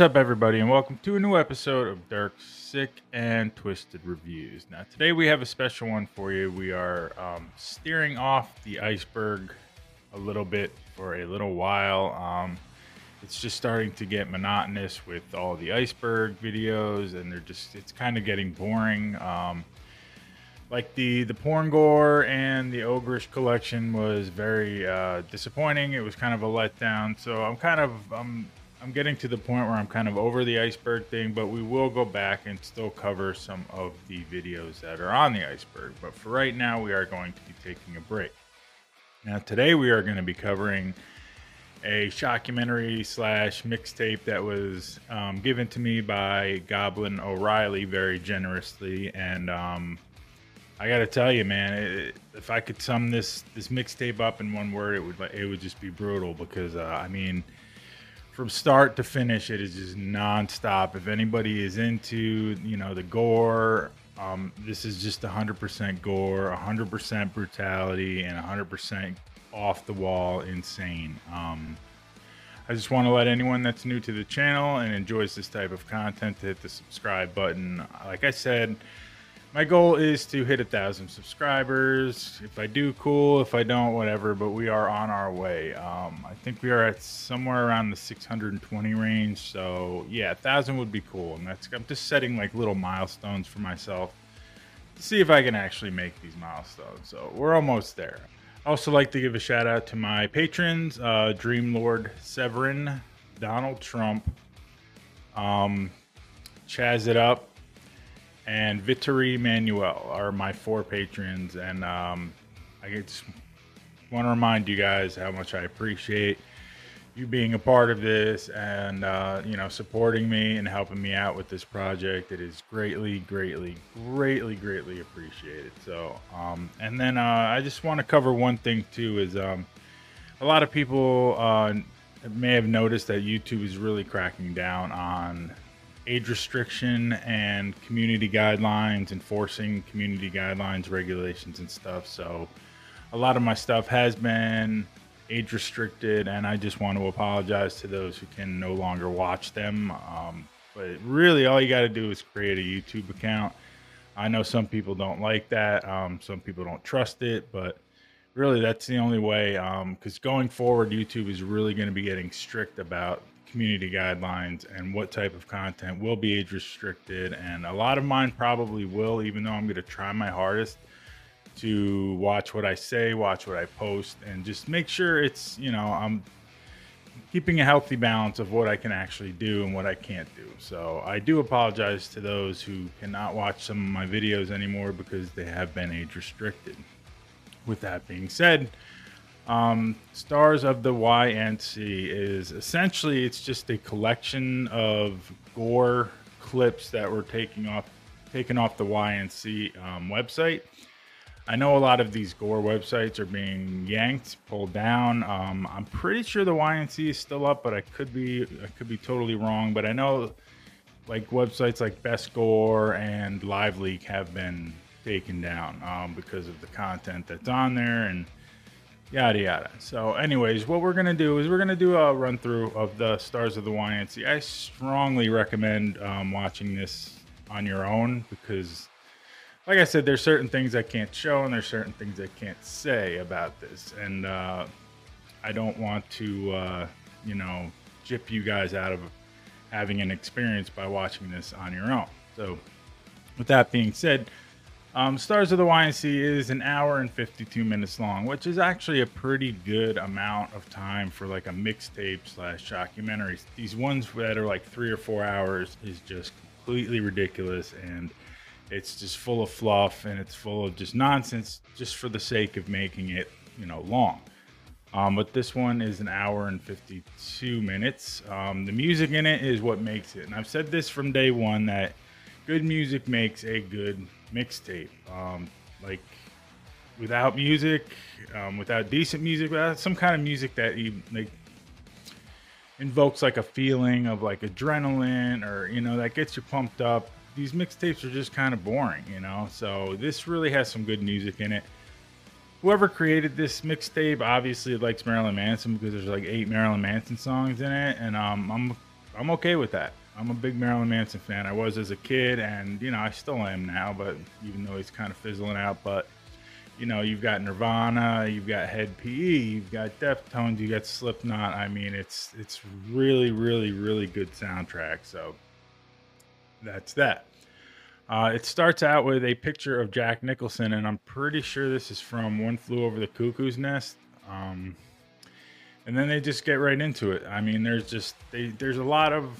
What's up, everybody, and welcome to a new episode of Dirk's Sick and Twisted Reviews. Now, today we have a special one for you. We are um, steering off the iceberg a little bit for a little while. Um, it's just starting to get monotonous with all the iceberg videos, and they're just, it's kind of getting boring. Um, like the the porn gore and the Ogrish collection was very uh, disappointing. It was kind of a letdown. So I'm kind of I'm I'm getting to the point where I'm kind of over the iceberg thing, but we will go back and still cover some of the videos that are on the iceberg. But for right now, we are going to be taking a break. Now today we are going to be covering a shockumentary slash mixtape that was um, given to me by Goblin O'Reilly very generously, and um, I got to tell you, man, it, if I could sum this this mixtape up in one word, it would it would just be brutal because uh, I mean, from start to finish, it is just nonstop. If anybody is into you know the gore, um, this is just 100% gore, 100% brutality, and 100% off the wall insane. Um, I just want to let anyone that's new to the channel and enjoys this type of content to hit the subscribe button. Like I said my goal is to hit a thousand subscribers. If I do, cool. If I don't, whatever. But we are on our way. Um, I think we are at somewhere around the 620 range. So yeah, a thousand would be cool. And that's I'm just setting like little milestones for myself to see if I can actually make these milestones. So we're almost there. I also like to give a shout out to my patrons, uh, Dream Lord Severin, Donald Trump, um, Chaz It Up, and Vittori Manuel are my four patrons, and um, I just want to remind you guys how much I appreciate you being a part of this and uh, you know supporting me and helping me out with this project. It is greatly, greatly, greatly, greatly appreciated. So, um, and then uh, I just want to cover one thing too is um, a lot of people uh, may have noticed that YouTube is really cracking down on age restriction and community guidelines, enforcing community guidelines, regulations, and stuff. So, a lot of my stuff has been age restricted, and I just want to apologize to those who can no longer watch them. Um, but really, all you got to do is create a YouTube account. I know some people don't like that, um, some people don't trust it, but really, that's the only way. Because um, going forward, YouTube is really going to be getting strict about community guidelines and what type of content will be age restricted. And a lot of mine probably will, even though I'm going to try my hardest to watch what I say, watch what I post, and just make sure it's, you know, I'm keeping a healthy balance of what I can actually do and what I can't do. So I do apologize to those who cannot watch some of my videos anymore because they have been age restricted. With that being said, um, Stars of the YNC is essentially it's just a collection of gore clips that were taking off taken off the YNC um, website. I know a lot of these gore websites are being yanked, pulled down. Um, I'm pretty sure the YNC is still up, but I could be I could be totally wrong. But I know like websites like Best Gore and Live Leak have been taken down um, because of the content that's on there and yada yada. So, anyways, what we're gonna do is we're gonna do a run through of the stars of the YNC. I strongly recommend um, watching this on your own because, like I said, there's certain things I can't show and there's certain things I can't say about this, and uh, I don't want to, uh, you know, jip you guys out of having an experience by watching this on your own. So, with that being said um, Stars of the YNC is an hour and 52 minutes long, which is actually a pretty good amount of time for like a mixtape slash documentary. These ones that are like three or four hours is just completely ridiculous and it's just full of fluff and it's full of just nonsense just for the sake of making it, you know, long. Um, but this one is an hour and 52 minutes. Um, the music in it is what makes it. And I've said this from day one that good music makes a good mixtape. Um, like without music, um, without decent music, without some kind of music that you like invokes like a feeling of like adrenaline or you know that gets you pumped up. These mixtapes are just kind of boring, you know. So this really has some good music in it. Whoever created this mixtape obviously likes Marilyn Manson because there's like eight Marilyn Manson songs in it, and um, I'm I'm okay with that. I'm a big Marilyn Manson fan. I was as a kid, and you know I still am now. But even though he's kind of fizzling out, but you know you've got Nirvana, you've got Hed PE, you've got Deftones, you got Slipknot. I mean, it's it's really, really, really good soundtrack. So that's that. Uh, it starts out with a picture of Jack Nicholson, and I'm pretty sure this is from One Flew Over the Cuckoo's Nest. Um, and then they just get right into it. I mean, there's just they, there's a lot of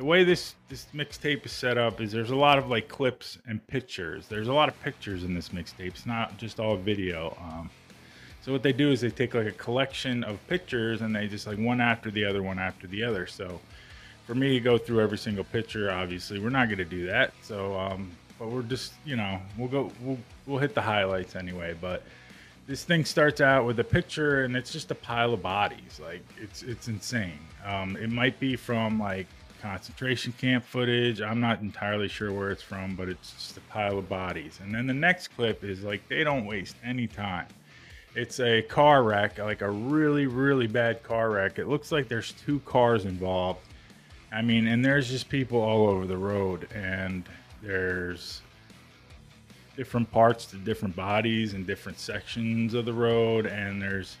the way this this mixtape is set up is there's a lot of like clips and pictures. There's a lot of pictures in this mixtape. It's not just all video. Um, so what they do is they take like a collection of pictures and they just like one after the other, one after the other. So for me to go through every single picture, obviously we're not going to do that. So, um, but we're just you know we'll go we'll we'll hit the highlights anyway. But this thing starts out with a picture and it's just a pile of bodies. Like it's it's insane. Um, it might be from like concentration camp footage. I'm not entirely sure where it's from, but it's just a pile of bodies. And then the next clip is like they don't waste any time. It's a car wreck, like a really, really bad car wreck. It looks like there's two cars involved. I mean, and there's just people all over the road, and there's different parts to different bodies and different sections of the road, and there's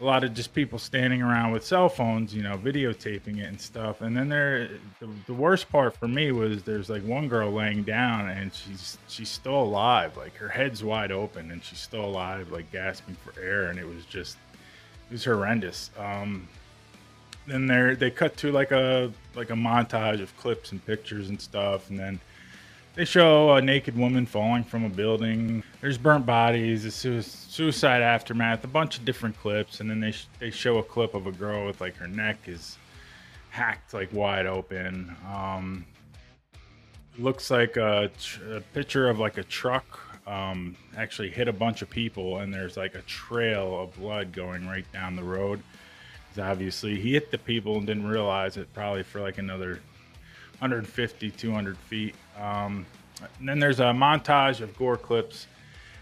a lot of just people standing around with cell phones, you know, videotaping it and stuff. And then there, the, the worst part for me was there's like one girl laying down, and she's she's still alive, like her head's wide open, and she's still alive, like gasping for air, and it was just it was horrendous. Um, then they they cut to like a like a montage of clips and pictures and stuff, and then they show a naked woman falling from a building. There's burnt bodies, a suicide aftermath, a bunch of different clips, and then they sh- they show a clip of a girl with like her neck is hacked like wide open. Um, looks like a, tr- a picture of like a truck um, actually hit a bunch of people, and there's like a trail of blood going right down the road obviously he hit the people and didn't realize it probably for like another 150 200 feet um, and then there's a montage of gore clips.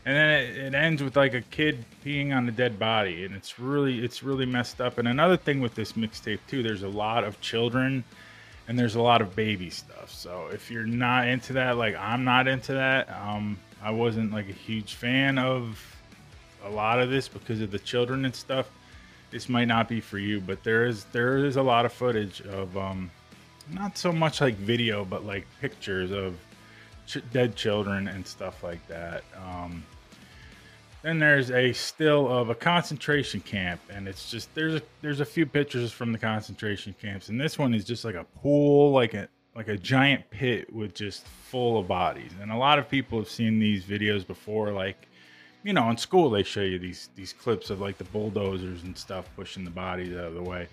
And then it, it, ends with like a kid peeing on a dead body. And it's really it's really messed up. And another thing with this mixtape too there's a lot of children and there's a lot of baby stuff. So if you're not into that like i'm not into that. Um, i wasn't like a huge fan of a lot of this because of the children and stuff. This might not be for you, but there is there is a lot of footage of um, not so much like video, but like pictures of ch- dead children and stuff like that. Um, then there's a still of a concentration camp, and it's just there's a there's a few pictures from the concentration camps, and this one is just like a pool, like a like a giant pit with just full of bodies. And a lot of people have seen these videos before, like you know, in school they show you these these clips of like the bulldozers and stuff pushing the bodies out of the way.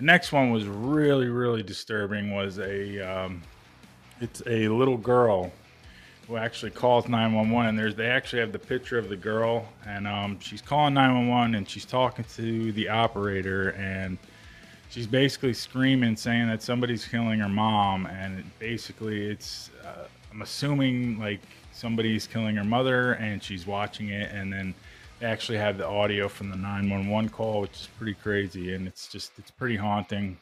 The next one was really really disturbing. Was a um, it's a little girl who actually calls 911 and there's they actually have the picture of the girl and um, she's calling 911 and she's talking to the operator and she's basically screaming saying that somebody's killing her mom and basically it's uh, i'm assuming like somebody's killing her mother and she's watching it and then actually have the audio from the 911 call which is pretty crazy and it's just it's pretty haunting.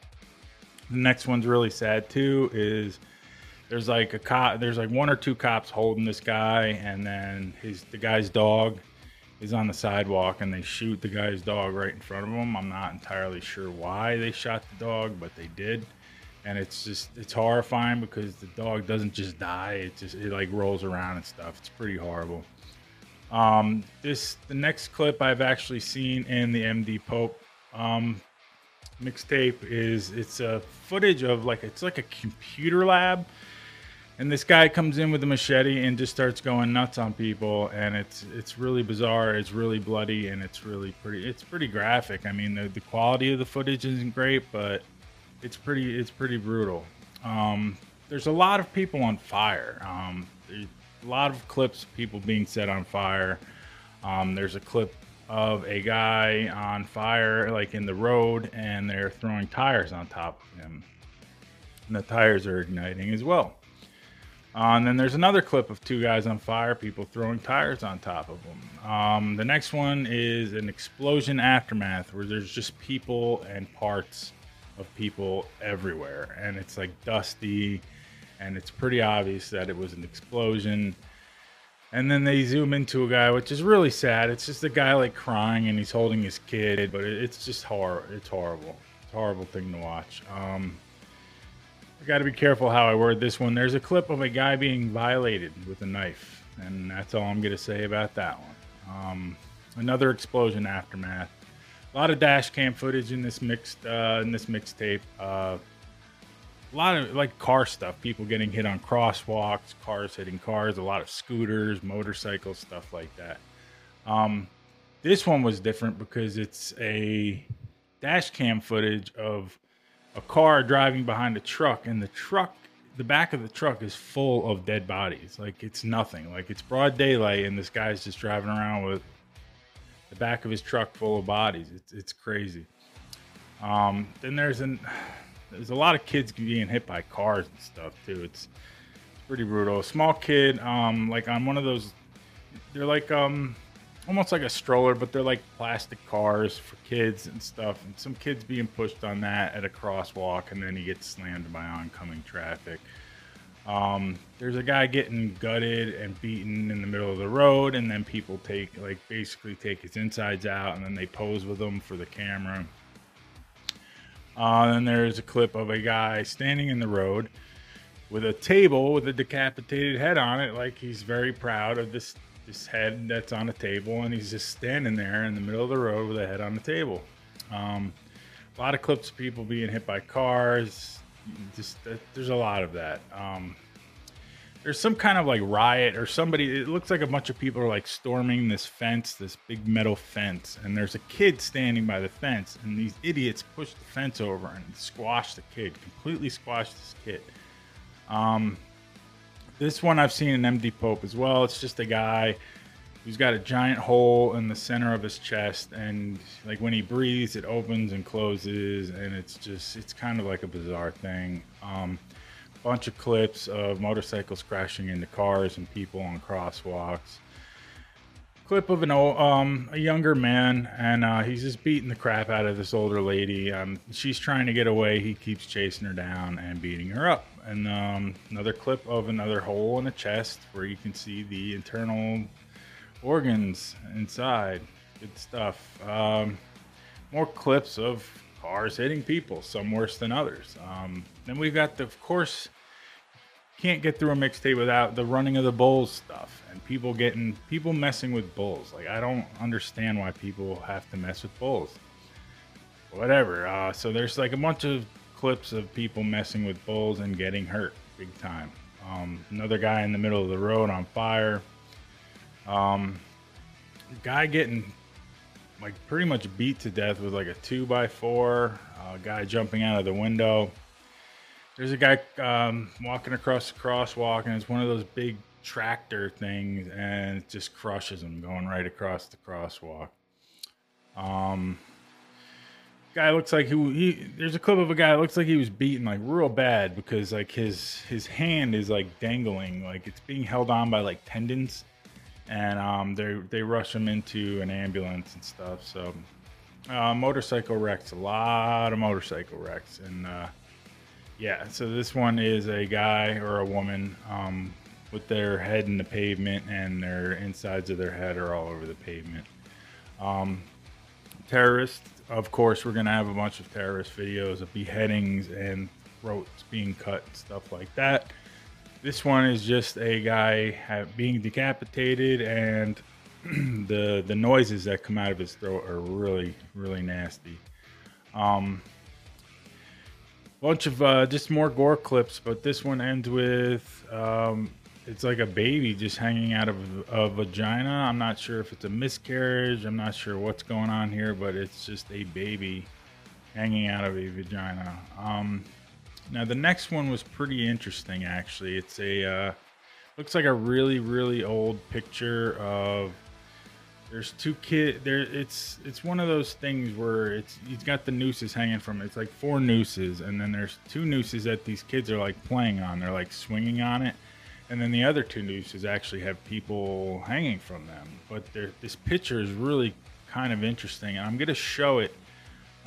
The next one's really sad too is there's like a cop there's like one or two cops holding this guy and then his the guy's dog is on the sidewalk and they shoot the guy's dog right in front of him. I'm not entirely sure why they shot the dog but they did. And it's just it's horrifying because the dog doesn't just die it just it like rolls around and stuff. It's pretty horrible um this the next clip i've actually seen in the md pope um mixtape is it's a footage of like it's like a computer lab and this guy comes in with a machete and just starts going nuts on people and it's it's really bizarre it's really bloody and it's really pretty it's pretty graphic i mean the, the quality of the footage isn't great but it's pretty it's pretty brutal. Um, there's a lot of people on fire. Um, a lot of clips of people being set on fire. Um, there's a clip of a guy on fire, like in the road, and they're throwing tires on top of him, and the tires are igniting as well. Uh, and then there's another clip of two guys on fire, people throwing tires on top of them. Um, the next one is an explosion aftermath, where there's just people and parts of people everywhere, and it's like dusty, and it's pretty obvious that it was an explosion. And then they zoom into a guy, which is really sad. It's just a guy like crying, and he's holding his kid, but it's just horror. It's horrible. It's a horrible thing to watch. Um, I got to be careful how I word this one. There's a clip of a guy being violated with a knife, and that's all I'm going to say about that one. Um, another explosion aftermath. A lot of dash cam footage in this mixed uh, in this mixtape. Uh, a lot of like car stuff. People getting hit on crosswalks, cars hitting cars. A lot of scooters, motorcycles, stuff like that. Um, this one was different because it's a dash cam footage of a car driving behind a truck, and the truck, the back of the truck is full of dead bodies. Like it's nothing. Like it's broad daylight, and this guy's just driving around with the back of his truck full of bodies. It's it's crazy. Um, then there's an there's a lot of kids being hit by cars and stuff too. It's, it's pretty brutal. A small kid, um, like on one of those, they're like um almost like a stroller, but they're like plastic cars for kids and stuff. And some kids being pushed on that at a crosswalk, and then he gets slammed by oncoming traffic. Um, there's a guy getting gutted and beaten in the middle of the road, and then people take like basically take his insides out, and then they pose with him for the camera. Uh, then there's a clip of a guy standing in the road with a table with a decapitated head on it, like he's very proud of this his head that's on a table, and he's just standing there in the middle of the road with a head on the table. Um, a lot of clips of people being hit by cars. Just uh, there's a lot of that. Um, there's some kind of like riot or somebody. It looks like a bunch of people are like storming this fence, this big metal fence, and there's a kid standing by the fence, and these idiots push the fence over and squash the kid, completely squash this kid. Um, this one I've seen in MD Pope as well. It's just a guy who's got a giant hole in the center of his chest, and like when he breathes, it opens and closes, and it's just it's kind of like a bizarre thing. Um, bunch of clips of motorcycles crashing into cars and people on crosswalks. Clip of an old, um, a younger man, and uh, he's just beating the crap out of this older lady. Um, she's trying to get away. He keeps chasing her down and beating her up and um, another clip of another hole in the chest where you can see the internal organs inside. Good stuff. Um, more clips of cars hitting people, some worse than others. Then we've got the, of course, can't get through a mixtape without the running of the bulls stuff and people getting people messing with bulls. Like I don't understand why people have to mess with bulls. Whatever. Uh, so there's like a bunch of clips of people messing with bulls and getting hurt big time. Um, another guy in the middle of the road on fire. Um, guy getting like pretty much beat to death with like a two by four. Uh, guy jumping out of the window. There's a guy um, walking across the crosswalk, and it's one of those big tractor things, and it just crushes him going right across the crosswalk. Um, guy looks like he, he there's a clip of a guy looks like he was beaten like real bad because like his his hand is like dangling like it's being held on by like tendons and um they they rush him into an ambulance and stuff so uh, motorcycle wrecks a lot of motorcycle wrecks and uh yeah so this one is a guy or a woman um with their head in the pavement and their insides of their head are all over the pavement um terrorists of course, we're going to have a bunch of terrorist videos of beheadings and throats being cut, stuff like that. This one is just a guy have, being decapitated, and the the noises that come out of his throat are really really nasty. Um, bunch of uh, just more gore clips, but this one ends with um, it's like a baby just hanging out of a vagina. I'm not sure if it's a miscarriage. I'm not sure what's going on here, but it's just a baby hanging out of a vagina. Um, now the next one was pretty interesting, actually. It's a uh, looks like a really really old picture of. There's two kid there. It's it's one of those things where it's he's got the nooses hanging from it. It's like four nooses, and then there's two nooses that these kids are like playing on. They're like swinging on it and then the other two nooses actually have people hanging from them. But this picture is really kind of interesting, and I'm going to show it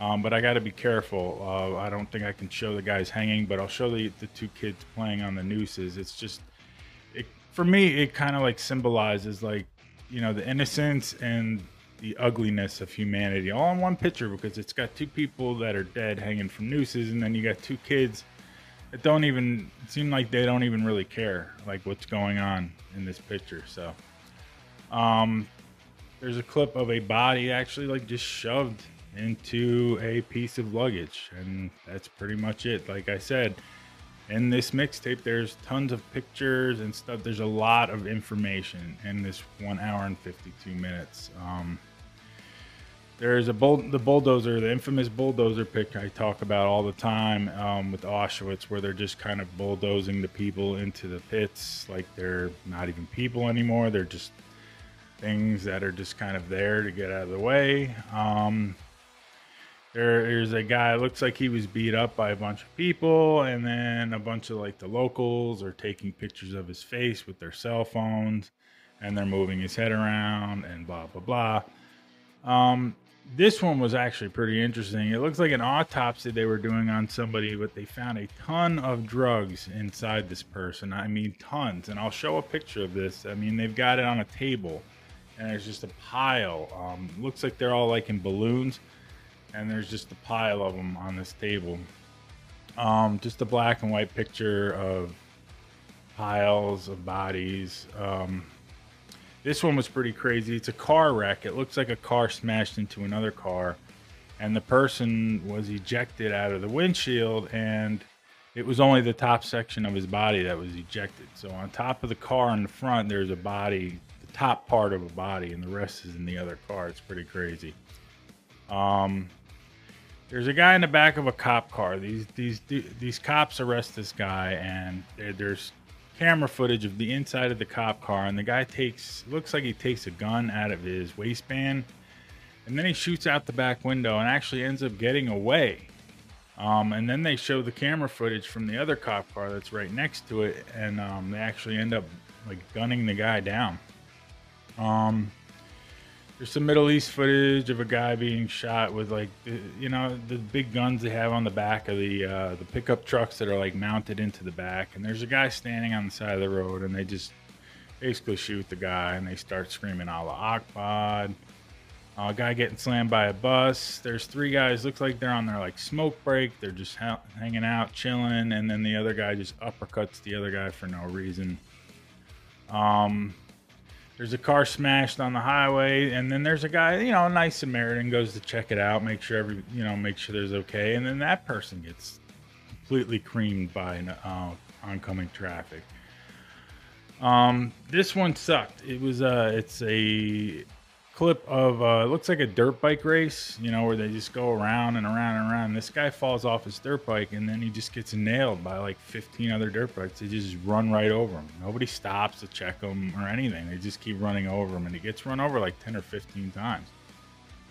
Um, but I got to be careful. Uh, I don't think I can show the guys hanging, but I'll show the, the two kids playing on the nooses. It's just, it, for me, it kind of like symbolizes like, you know, the innocence and the ugliness of humanity all in one picture because it's got two people that are dead hanging from nooses, and then you got two kids that don't even seem like they don't even really care like what's going on in this picture. So, um, there's a clip of a body actually like just shoved into a piece of luggage, and that's pretty much it. Like I said, in this mixtape, there's tons of pictures and stuff. There's a lot of information in this one hour and 52 minutes. Um, there's a bull, the bulldozer, the infamous bulldozer pick I talk about all the time um, with Auschwitz, where they're just kind of bulldozing the people into the pits, like they're not even people anymore. They're just things that are just kind of there to get out of the way. Um, there's a guy looks like he was beat up by a bunch of people and then a bunch of like the locals are taking pictures of his face with their cell phones and they're moving his head around and blah blah blah. Um, this one was actually pretty interesting. It looks like an autopsy they were doing on somebody but they found a ton of drugs inside this person. I mean tons and i'll show a picture of this. I mean they've got it on a table and there's just a pile. Um, looks like they're all like in balloons and there's just a pile of them on this table. Um, just a black and white picture of piles of bodies. Um, this one was pretty crazy. It's a car wreck. It looks like a car smashed into another car, and the person was ejected out of the windshield, and it was only the top section of his body that was ejected. So on top of the car in the front, there's a body, the top part of a body, and the rest is in the other car. It's pretty crazy. Um, there's a guy in the back of a cop car. These these these cops arrest this guy, and there's camera footage of the inside of the cop car, and the guy takes looks like he takes a gun out of his waistband, and then he shoots out the back window and actually ends up getting away. Um, and then they show the camera footage from the other cop car that's right next to it, and um, they actually end up like gunning the guy down. Um, there's some Middle East footage of a guy being shot with like you know the big guns they have on the back of the uh, the pickup trucks that are like mounted into the back, and there's a guy standing on the side of the road, and they just basically shoot the guy, and they start screaming Allah Akbar. Uh, a guy getting slammed by a bus. There's three guys. Looks like they're on their like smoke break. They're just ha- hanging out, chilling, and then the other guy just uppercuts the other guy for no reason. Um, there's a car smashed on the highway, and then there's a guy, you know, a nice Samaritan goes to check it out, make sure every, you know, make sure there's okay, and then that person gets completely creamed by uh, oncoming traffic. Um, this one sucked. It was uh, it's a clip of uh, looks like a dirt bike race, you know, where they just go around and around and around. This guy falls off his dirt bike and then he just gets nailed by like 15 other dirt bikes. They just run right over him. Nobody stops to check him or anything. They just keep running over him, and he gets run over like 10 or 15 times.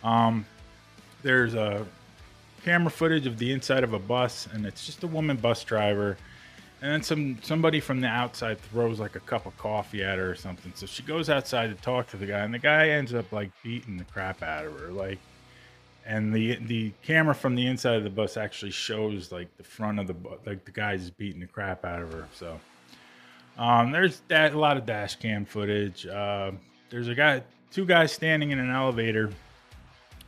Um, there's a camera footage of the inside of a bus, and it's just a woman bus driver and then some somebody from the outside throws like a cup of coffee at her or something. So she goes outside to talk to the guy, and the guy ends up like beating the crap out of her. Like, and the the camera from the inside of the bus actually shows like the front of the like the guy's beating the crap out of her. So, um, there's that a lot of dash cam footage. Uh, there's a guy, two guys standing in an elevator,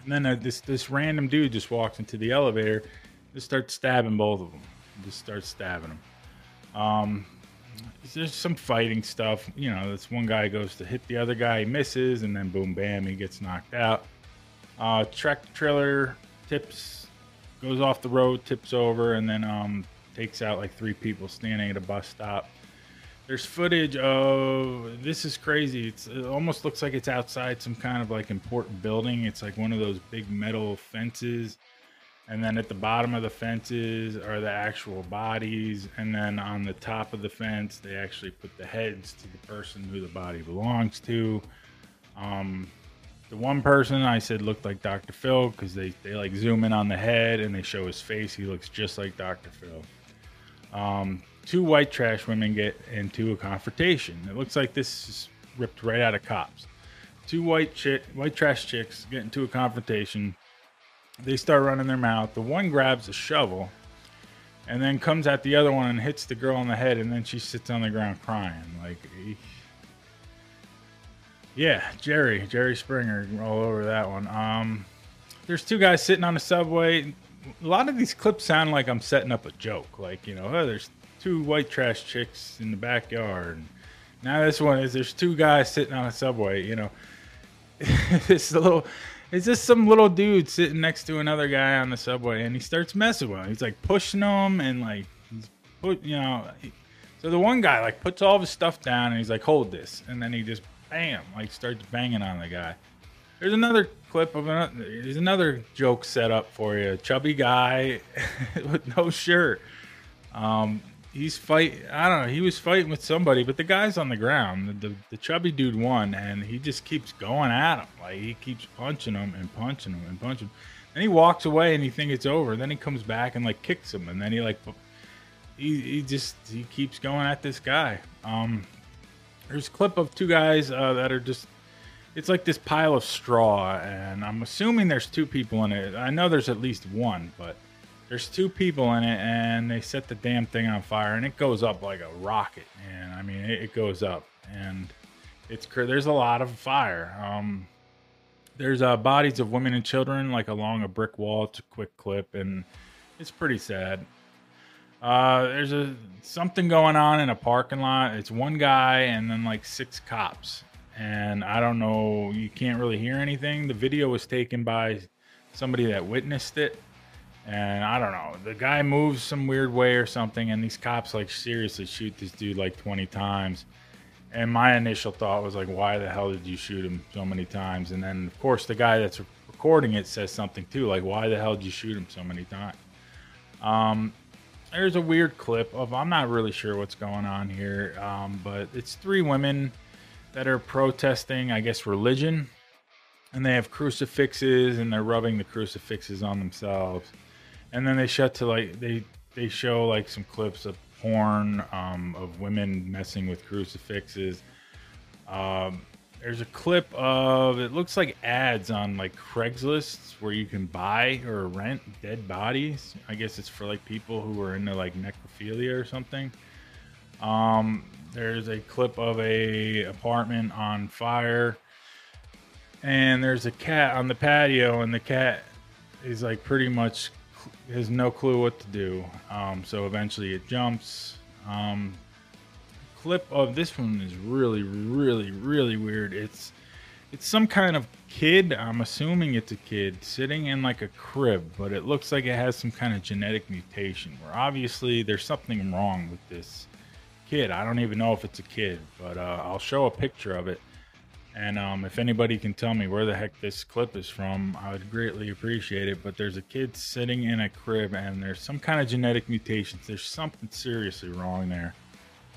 and then uh, this this random dude just walks into the elevator, just starts stabbing both of them, just starts stabbing them. Um, there's some fighting stuff. You know, this one guy goes to hit the other guy, he misses, and then boom, bam, he gets knocked out. Uh, tractor trailer tips, goes off the road, tips over, and then um, takes out like three people standing at a bus stop. There's footage of this is crazy. It's, it almost looks like it's outside some kind of like important building. It's like one of those big metal fences and then at the bottom of the fences are the actual bodies. And then on the top of the fence they actually put the heads to the person who the body belongs to. Um, the one person i said looked like dr phil because they, they like zoom in on the head and they show his face. He looks just like dr phil. Um, two white trash women get into a confrontation. It looks like this is ripped right out of cops. Two white chick white trash chicks get into a confrontation They start running their mouth. The one grabs a shovel and then comes at the other one and hits the girl on the head, and then she sits on the ground crying. Like, yeah, Jerry, Jerry Springer, all over that one. Um, there's two guys sitting on the subway. A lot of these clips sound like I'm setting up a joke. Like, you know, oh, there's two white trash chicks in the backyard. Now this one is there's two guys sitting on a subway. You know, it's a little. It's just some little dude sitting next to another guy on the subway, and he starts messing with him. He's like pushing him, and like he's put, you know. He, so the one guy like puts all of his stuff down, and he's like, "Hold this," and then he just bam, like starts banging on the guy. There's another clip of another. There's another joke set up for you. Chubby guy with no shirt. Um, he's fight. I don't know. He was fighting with somebody, but the guy's on the ground. The, the, the chubby dude won, and he just keeps going at him. Like he keeps punching him and punching him and punching. Him. Then he walks away, and you think it's over. Then he comes back and like kicks him, and then he like he, he just he keeps going at this guy. Um, there's a clip of two guys uh, that are just it's like this pile of straw and i'm assuming there's two people in it i know there's at least one but there's two people in it and they set the damn thing on fire and it goes up like a rocket and i mean it, it goes up and it's there's a lot of fire um there's uh, bodies of women and children like along a brick wall it's a quick clip and it's pretty sad uh, there's a something going on in a parking lot. It's one guy and then like six cops, and I don't know. You can't really hear anything. The video was taken by somebody that witnessed it, and I don't know. The guy moves some weird way or something, and these cops like seriously shoot this dude like 20 times. And my initial thought was like, why the hell did you shoot him so many times? And then of course the guy that's recording it says something too, like, why the hell did you shoot him so many times? Um, there's a weird clip of I'm not really sure what's going on here, um, but it's three women that are protesting, I guess, religion, and they have crucifixes and they're rubbing the crucifixes on themselves, and then they shut to like they they show like some clips of porn um, of women messing with crucifixes. Um, there's a clip of it looks like ads on like Craigslist where you can buy or rent dead bodies. I guess it's for like people who are into like necrophilia or something. Um, there's a clip of a apartment on fire, and there's a cat on the patio, and the cat is like pretty much has no clue what to do. Um, so eventually it jumps. Um, clip of this one is really, really, really weird. It's it's some kind of kid. I'm assuming it's a kid sitting in like a crib, but it looks like it has some kind of genetic mutation. Where obviously there's something wrong with this kid. I don't even know if it's a kid, but uh, I'll show a picture of it. And um, if anybody can tell me where the heck this clip is from, I would greatly appreciate it. But there's a kid sitting in a crib, and there's some kind of genetic mutations. There's something seriously wrong there,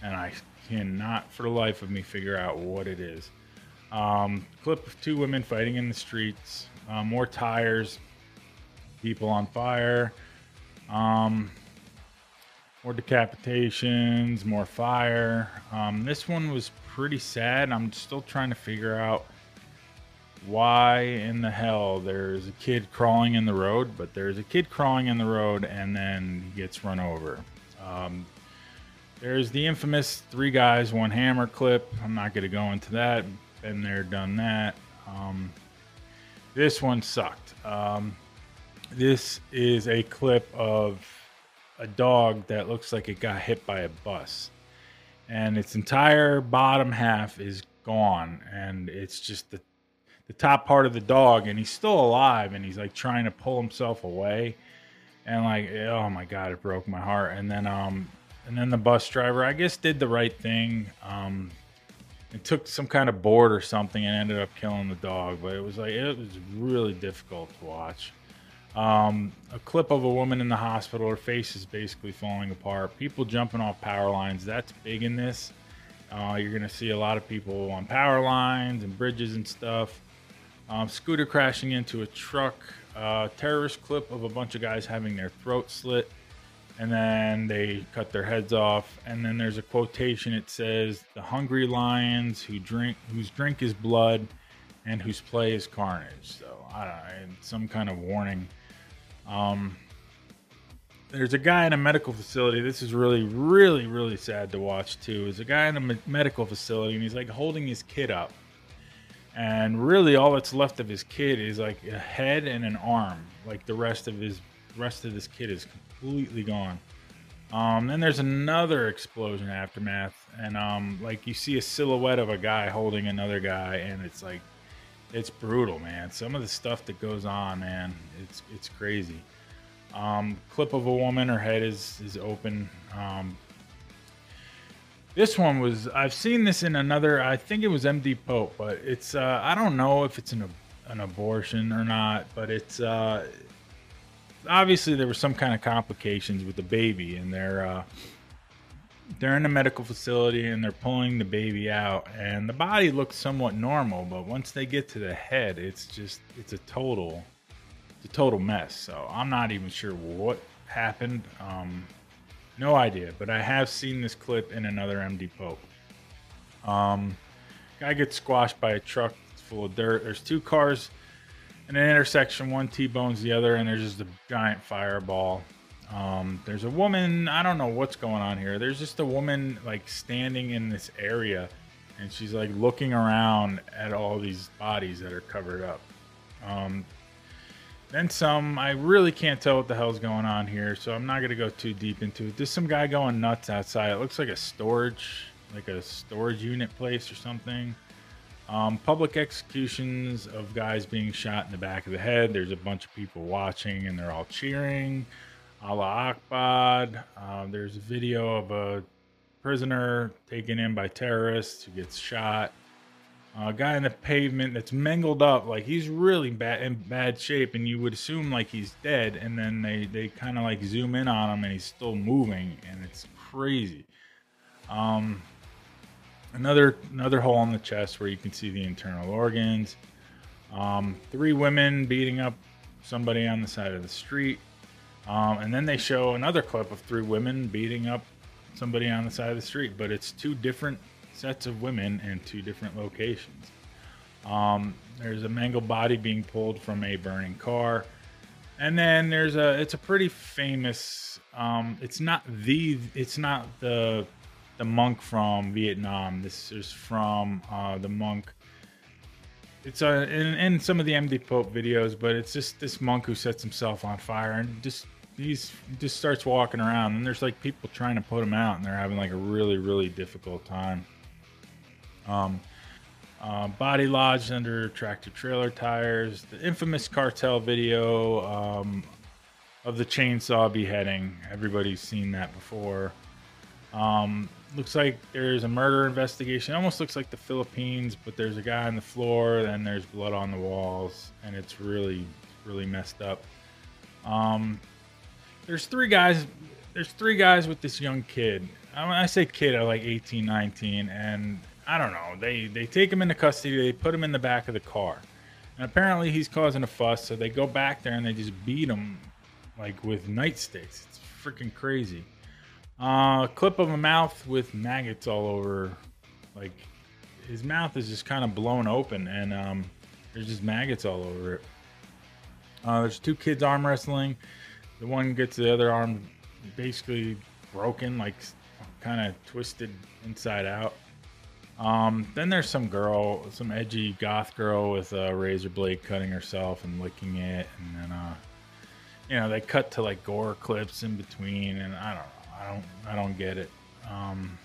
and I cannot for the life of me figure out what it is. Um, clip of two women fighting in the streets, uh, more tires, people on fire, um, more decapitations, more fire. Um, this one was pretty sad. I'm still trying to figure out why in the hell there's a kid crawling in the road, but there's a kid crawling in the road and then he gets run over. Um, there's the infamous three guys, one hammer clip. I'm not going to go into that. Been there, done that. Um, this one sucked. Um, this is a clip of a dog that looks like it got hit by a bus, and its entire bottom half is gone, and it's just the the top part of the dog, and he's still alive, and he's like trying to pull himself away, and like, oh my god, it broke my heart. And then um, and then the bus driver, I guess, did the right thing. Um, it took some kind of board or something and ended up killing the dog. But it was like it was really difficult to watch. Um, a clip of a woman in the hospital, her face is basically falling apart. People jumping off power lines. That's big in this. Uh, you're gonna see a lot of people on power lines and bridges and stuff. Um, scooter crashing into a truck. Uh, terrorist clip of a bunch of guys having their throat slit and then they cut their heads off and then there's a quotation it says the hungry lions who drink whose drink is blood and whose play is carnage so i don't know some kind of warning Um, there's a guy in a medical facility. This is really, really, really sad to watch too. There's a guy in a me- medical facility, and he's like holding his kid up, and really all that's left of his kid is like a head and an arm. Like the rest of his rest of this kid is completely gone. Um, then there's another explosion aftermath, and um, like you see a silhouette of a guy holding another guy, and it's like it's brutal, man. Some of the stuff that goes on, man, it's it's crazy. Um, clip of a woman, her head is is open. Um, this one was I've seen this in another. I think it was MD Pope, but it's uh, I don't know if it's an an abortion or not, but it's uh, obviously there were some kind of complications with the baby, and they're uh, they're in a medical facility and they're pulling the baby out, and the body looks somewhat normal, but once they get to the head, it's just it's a total it's a total mess. So I'm not even sure what happened. Um, no idea, but I have seen this clip in another MD. Um, guy gets squashed by a truck full of dirt. There's two cars in an intersection. One T-bones the other, and there's just a giant fireball. Um, there's a woman. I don't know what's going on here. There's just a woman like standing in this area, and she's like looking around at all these bodies that are covered up. Um, then some. I really can't tell what the hell's going on here, so I'm not gonna go too deep into it. There's some guy going nuts outside. It looks like a storage, like a storage unit place or something. Um, public executions of guys being shot in the back of the head. There's a bunch of people watching, and they're all cheering. Allah Akbar. Uh, there's a video of a prisoner taken in by terrorists who gets shot. A guy in the pavement that's mangled up, like he's really bad in bad shape, and you would assume like he's dead, and then they they kind of like zoom in on him, and he's still moving, and it's crazy. Um, another another hole in the chest where you can see the internal organs. Um, three women beating up somebody on the side of the street, um, and then they show another clip of three women beating up somebody on the side of the street, but it's two different sets of women in two different locations. Um, there's a mangled body being pulled from a burning car, and then there's a. It's a pretty famous. Um, it's not the. It's not the the monk from Vietnam. This is from uh, the monk. It's uh, in, in some of the MD Pope videos, but it's just this monk who sets himself on fire and just he's he just starts walking around, and there's like people trying to put him out, and they're having like a really really difficult time. Um, uh, body lodged under tractor trailer tires. The infamous cartel video um, of the chainsaw beheading. Everybody's seen that before. Um, looks like there's a murder investigation. It almost looks like the Philippines, but there's a guy on the floor, and there's blood on the walls, and it's really, really messed up. Um, there's three guys. There's three guys with this young kid. When I say kid, I like 18, 19, and I don't know. They they take him into custody. They put him in the back of the car, and apparently he's causing a fuss. So they go back there and they just beat him like with nightsticks. It's freaking crazy. Uh, clip of a mouth with maggots all over. Like his mouth is just kind of blown open, and um, there's just maggots all over it. Uh, there's two kids arm wrestling. The one gets the other arm basically broken, like kind of twisted inside out. Um, then there's some girl, some edgy goth girl with a razor blade cutting herself and licking it, and then uh, you know they cut to like gore clips in between, and I don't know, I don't, I don't get it. Um,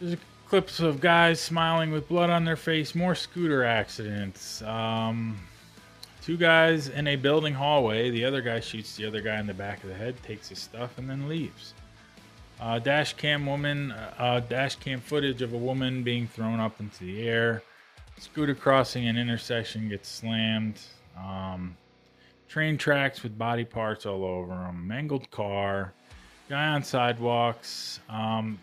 there's clips of guys smiling with blood on their face, more scooter accidents. Um, two guys in a building hallway. The other guy shoots the other guy in the back of the head, takes his stuff, and then leaves. Uh, dash cam woman, uh, dash cam footage of a woman being thrown up into the air. Scooter crossing an intersection gets slammed. Um, train tracks with body parts all over them. Mangled car. Guy on sidewalks. Um,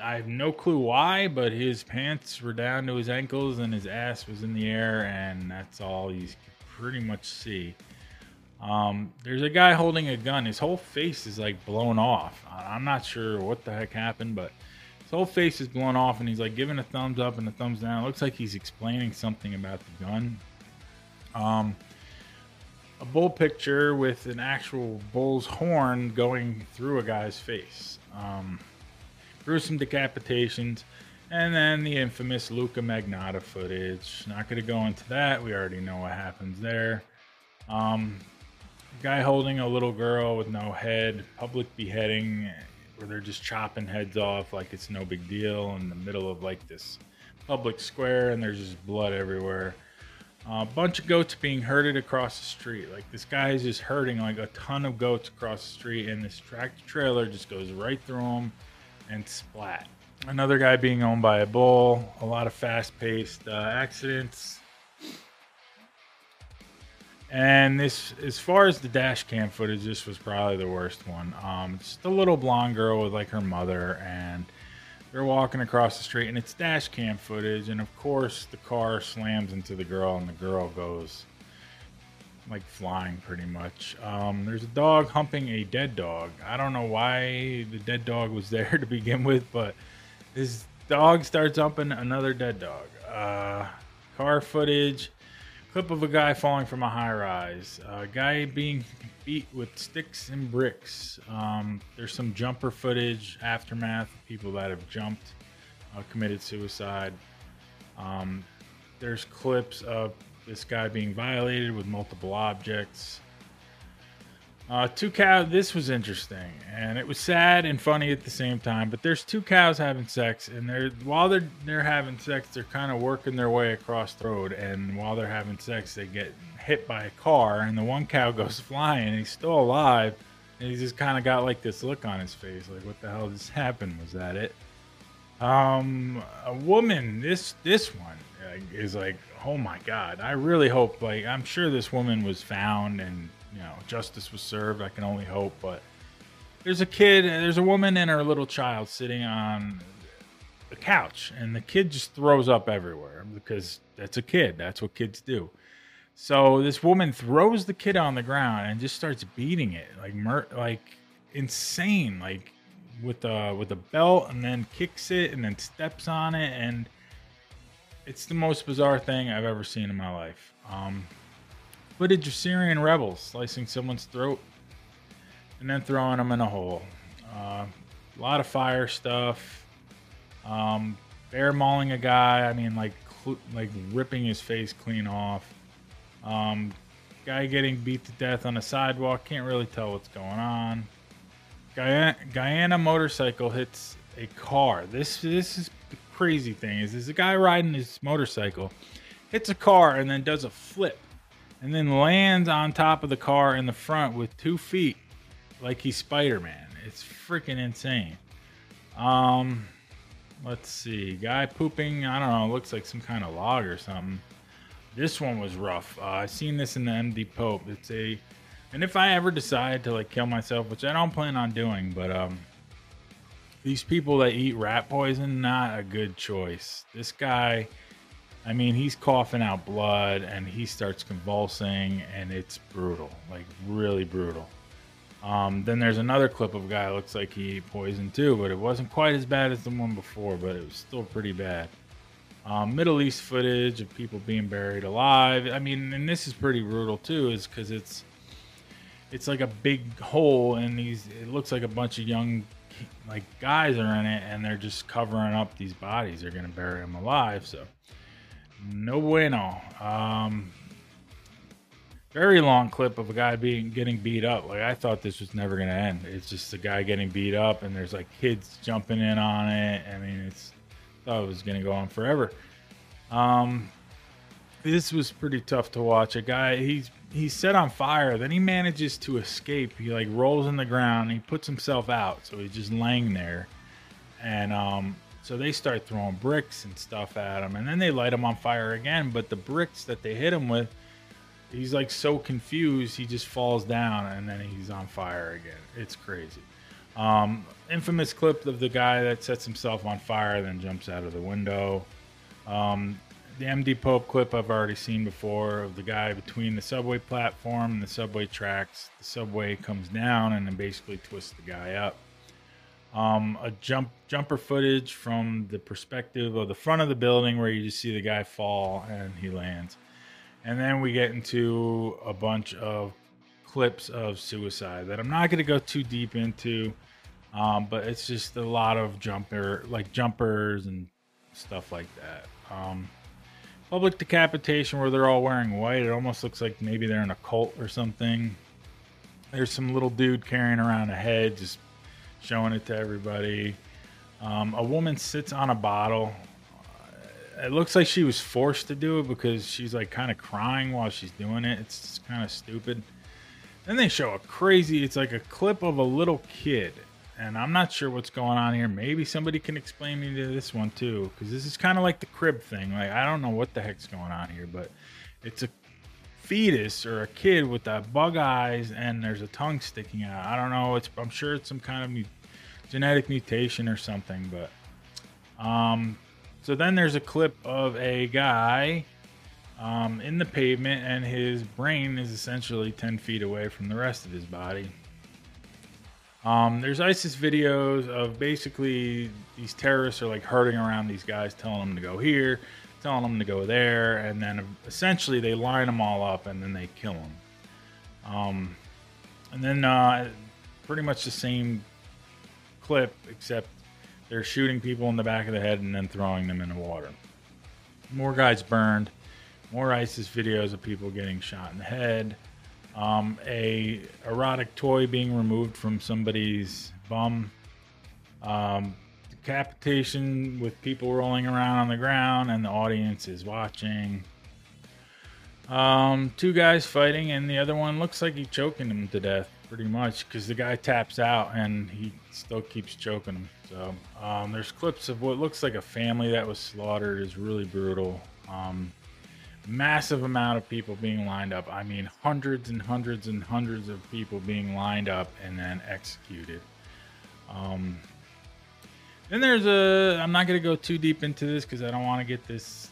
I have no clue why, but his pants were down to his ankles and his ass was in the air, and that's all can pretty much see. Um, there's a guy holding a gun. His whole face is like blown off. I'm not sure what the heck happened, but his whole face is blown off, and he's like giving a thumbs up and a thumbs down. It looks like he's explaining something about the gun. Um, a bull picture with an actual bull's horn going through a guy's face. Um, gruesome decapitations, and then the infamous Luka Magnotta footage. Not going to go into that. We already know what happens there. Um, guy holding a little girl with no head, public beheading, where they're just chopping heads off like it's no big deal in the middle of like this public square, and there's just blood everywhere. A uh, bunch of goats being herded across the street. Like this guy is just herding like a ton of goats across the street, and this tractor trailer just goes right through them and splat. Another guy being owned by a bull. A lot of fast-paced uh, accidents. And this, as far as the dash cam footage, this was probably the worst one. Um, just a little blonde girl with like her mother, and they're walking across the street, and it's dash cam footage. And of course, the car slams into the girl, and the girl goes like flying pretty much. Um, there's a dog humping a dead dog. I don't know why the dead dog was there to begin with, but this dog starts humping another dead dog. Uh, car footage Clip of a guy falling from a high rise. A guy being beat with sticks and bricks. Um, there's some jumper footage, aftermath, people that have jumped, uh, committed suicide. Um, there's clips of this guy being violated with multiple objects. Uh, two cows. This was interesting, and it was sad and funny at the same time. But there's two cows having sex, and they're while they're they're having sex, they're kind of working their way across the road. And while they're having sex, they get hit by a car, and the one cow goes flying. And he's still alive, and he's just kind of got like this look on his face, like what the hell just happened? Was that it? Um, a woman. This this one uh, is like, oh my god. I really hope. Like, I'm sure this woman was found and you know justice was served. I can only hope. But there's a kid, there's a woman and her little child sitting on a couch, and the kid just throws up everywhere because that's a kid. That's what kids do. So this woman throws the kid on the ground and just starts beating it like mur- like insane, like with a with a belt, and then kicks it and then steps on it, and it's the most bizarre thing I've ever seen in my life. Um, footage of Syrian rebels slicing someone's throat and then throwing them in a hole. Uh, a lot of fire stuff. Um, bear mauling a guy. I mean, like cl- like ripping his face clean off. Um, guy getting beat to death on a sidewalk. Can't really tell what's going on. Guyana, Guyana motorcycle hits a car. This this is the crazy thing. Is there's a guy riding his motorcycle, hits a car and then does a flip and then lands on top of the car in the front with two feet like he's Spider-Man. It's freaking insane. Um, let's see. Guy pooping, I don't know, looks like some kind of log or something. This one was rough. Uh, I seen this in the MD Pope. It's a, and if I ever decide to like kill myself, which I don't plan on doing, but um, these people that eat rat poison, not a good choice. This guy I mean, he's coughing out blood and he starts convulsing, and it's brutal, like really brutal. Um, then there's another clip of a guy looks like he ate poison too, but it wasn't quite as bad as the one before, but it was still pretty bad. Um, Middle East footage of people being buried alive. I mean, and this is pretty brutal too, is because it's it's like a big hole, and these it looks like a bunch of young like guys are in it, and they're just covering up these bodies. They're gonna bury them alive, so no bueno. Um, very long clip of a guy being getting beat up. Like I thought this was never gonna end. It's just a guy getting beat up, and there's like kids jumping in on it. I mean, it's thought it was gonna go on forever. Um, this was pretty tough to watch. A guy he's he's set on fire, then he manages to escape. He like rolls in the ground. he puts himself out, so he's just laying there, and um, so they start throwing bricks and stuff at him, and then they light him on fire again. But the bricks that they hit him with, he's like so confused, he just falls down, and then he's on fire again. It's crazy. Um, infamous clip of the guy that sets himself on fire, then jumps out of the window. Um, the MD Pope clip I've already seen before of the guy between the subway platform and the subway tracks. The subway comes down and then basically twists the guy up um, a jump jumper footage from the perspective of the front of the building where you just see the guy fall and he lands. And then we get into a bunch of clips of suicide that I'm not going to go too deep into, um, but it's just a lot of jumper, like jumpers and stuff like that. Um, public decapitation where they're all wearing white. It almost looks like maybe they're in a cult or something. There's some little dude carrying around a head, just showing it to everybody. Um, a woman sits on a bottle. It looks like she was forced to do it because she's like kind of crying while she's doing it. It's kind of stupid. Then they show a crazy, it's like a clip of a little kid. And I'm not sure what's going on here. Maybe somebody can explain me to this one too. Because this is kind of like the crib thing. Like, I don't know what the heck's going on here, but it's a fetus or a kid with the bug eyes and there's a tongue sticking out. I don't know. It's I'm sure it's some kind of mu- genetic mutation or something, but um so then there's a clip of a guy um, in the pavement, and his brain is essentially 10 feet away from the rest of his body. Um, there's ISIS videos of basically these terrorists are like herding around these guys, telling them to go here, telling them to go there, and then essentially they line them all up and then they kill them. Um, and then uh, pretty much the same clip, except they're shooting people in the back of the head and then throwing them in the water. More guys burned. More ISIS videos of people getting shot in the head. Um, a erotic toy being removed from somebody's bum. Um, decapitation with people rolling around on the ground and the audience is watching. Um, two guys fighting, and the other one looks like he's choking him to death, pretty much, because the guy taps out and he still keeps choking him. So um, there's clips of what looks like a family that was slaughtered. is really brutal. Um, massive amount of people being lined up. I mean, hundreds and hundreds and hundreds of people being lined up and then executed. Um, then there's a. I'm not going to go too deep into this because I don't want to get this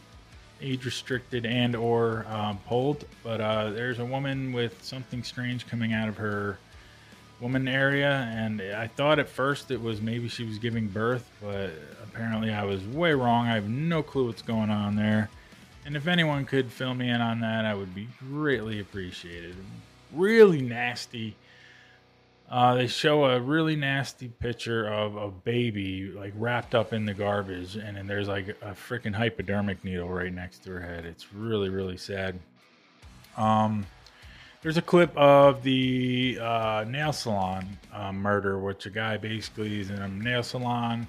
age restricted and or um, pulled. But uh, there's a woman with something strange coming out of her woman area, and I thought at first it was maybe she was giving birth, but apparently I was way wrong. I have no clue what's going on there. And if anyone could fill me in on that, I would be greatly appreciated. Really nasty. Uh, they show a really nasty picture of a baby like wrapped up in the garbage, and then there's like a freaking hypodermic needle right next to her head. It's really, really sad. Um, there's a clip of the uh, nail salon uh, murder, which a guy basically is in a nail salon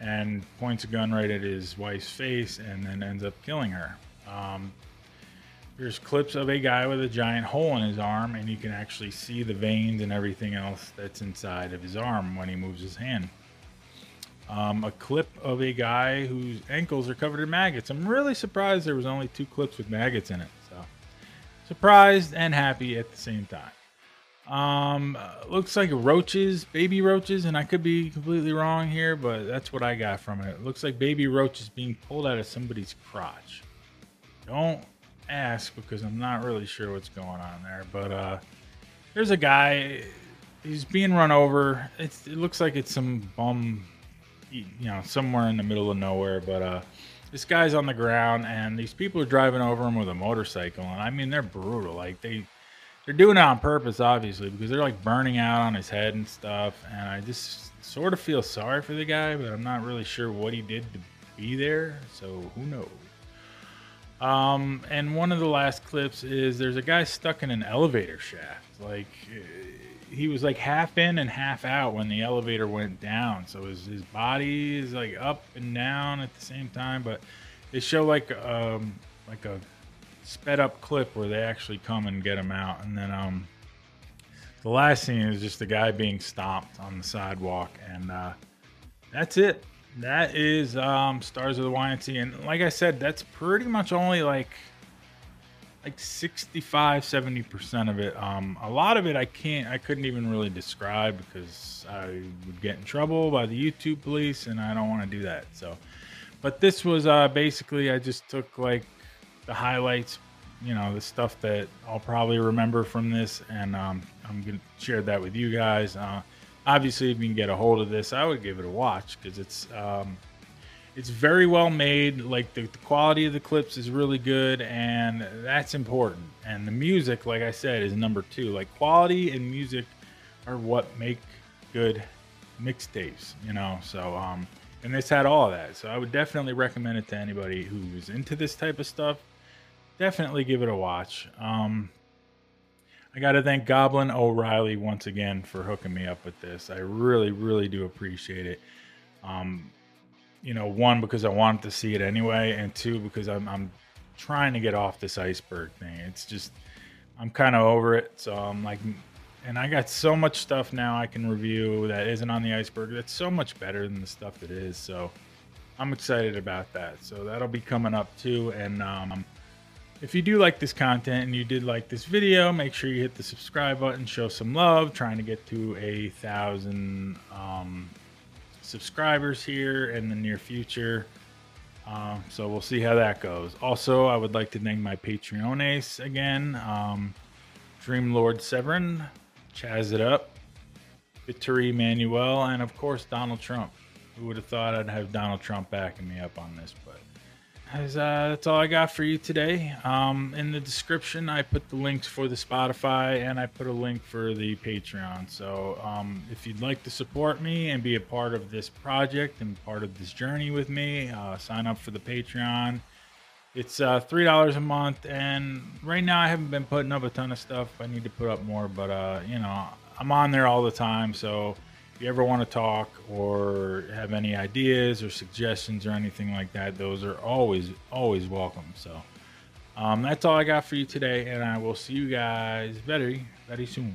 and points a gun right at his wife's face and then ends up killing her. Um, there's clips of a guy with a giant hole in his arm, and you can actually see the veins and everything else that's inside of his arm when he moves his hand. Um, a clip of a guy whose ankles are covered in maggots. I'm really surprised there was only two clips with maggots in it. So surprised and happy at the same time. Um, uh, looks like roaches, baby roaches, and I could be completely wrong here, but that's what I got from it. It looks like baby roaches being pulled out of somebody's crotch. Don't ask because I'm not really sure what's going on there, but uh, there's a guy. He's being run over. It's, it looks like it's some bum, you know, somewhere in the middle of nowhere, but uh, this guy's on the ground, and these people are driving over him with a motorcycle, and I mean they're brutal. Like they they're doing it on purpose, obviously, because they're like burning out on his head and stuff. And I just sort of feel sorry for the guy, but I'm not really sure what he did to be there. So who knows? Um, and one of the last clips is there's a guy stuck in an elevator shaft. Like he was like half in and half out when the elevator went down. So his his body is like up and down at the same time. But they show like um like a sped up clip where they actually come and get him out, and then um, the last scene is just the guy being stomped on the sidewalk, and uh, that's it. That is um, Stars of the YNC, and like I said, that's pretty much only like like 65 70% of it um, a lot of it i can't i couldn't even really describe because i would get in trouble by the youtube police and i don't want to do that so but this was uh, basically i just took like the highlights, you know, the stuff that I'll probably remember from this, and um, I'm gonna share that with you guys. Uh, obviously, if you can get a hold of this, I would give it a watch because it's um, it's very well made. Like the, the quality of the clips is really good, and that's important. And the music, like I said, is number two. Like quality and music are what make good mixtapes, you know. So, um, and this had all of that. So I would definitely recommend it to anybody who's into this type of stuff. Definitely give it a watch. Um, I got to thank Goblin O'Reilly once again for hooking me up with this. I really, really do appreciate it. Um, you know, one because I wanted to see it anyway, and two because I'm I'm trying to get off this iceberg thing. It's just I'm kind of over it. So I'm like, and I got so much stuff now I can review that isn't on the iceberg. That's so much better than the stuff that is. So I'm excited about that. So that'll be coming up too. And um, if you do like this content and you did like this video, make sure you hit the subscribe button, show some love. Trying to get to a thousand um, subscribers here in the near future. Um, so we'll see how that goes. Also, I would like to thank my Patreones again um, Dream Lord Severin, Chaz It Up, Vittori Manuel, and of course, Donald Trump. Who would have thought I'd have Donald Trump backing me up on this? But as, uh, that's all I got for you today. Um, in the description, I put the links for the Spotify and I put a link for the Patreon. So um, if you'd like to support me and be a part of this project and part of this journey with me, uh, sign up for the Patreon. It's uh, three dollars a month, and right now I haven't been putting up a ton of stuff. I need to put up more, but uh, you know I'm on there all the time, so you ever want to talk or have any ideas or suggestions or anything like that, those are always, always welcome. So um, that's all I got for you today, and I will see you guys very, very soon.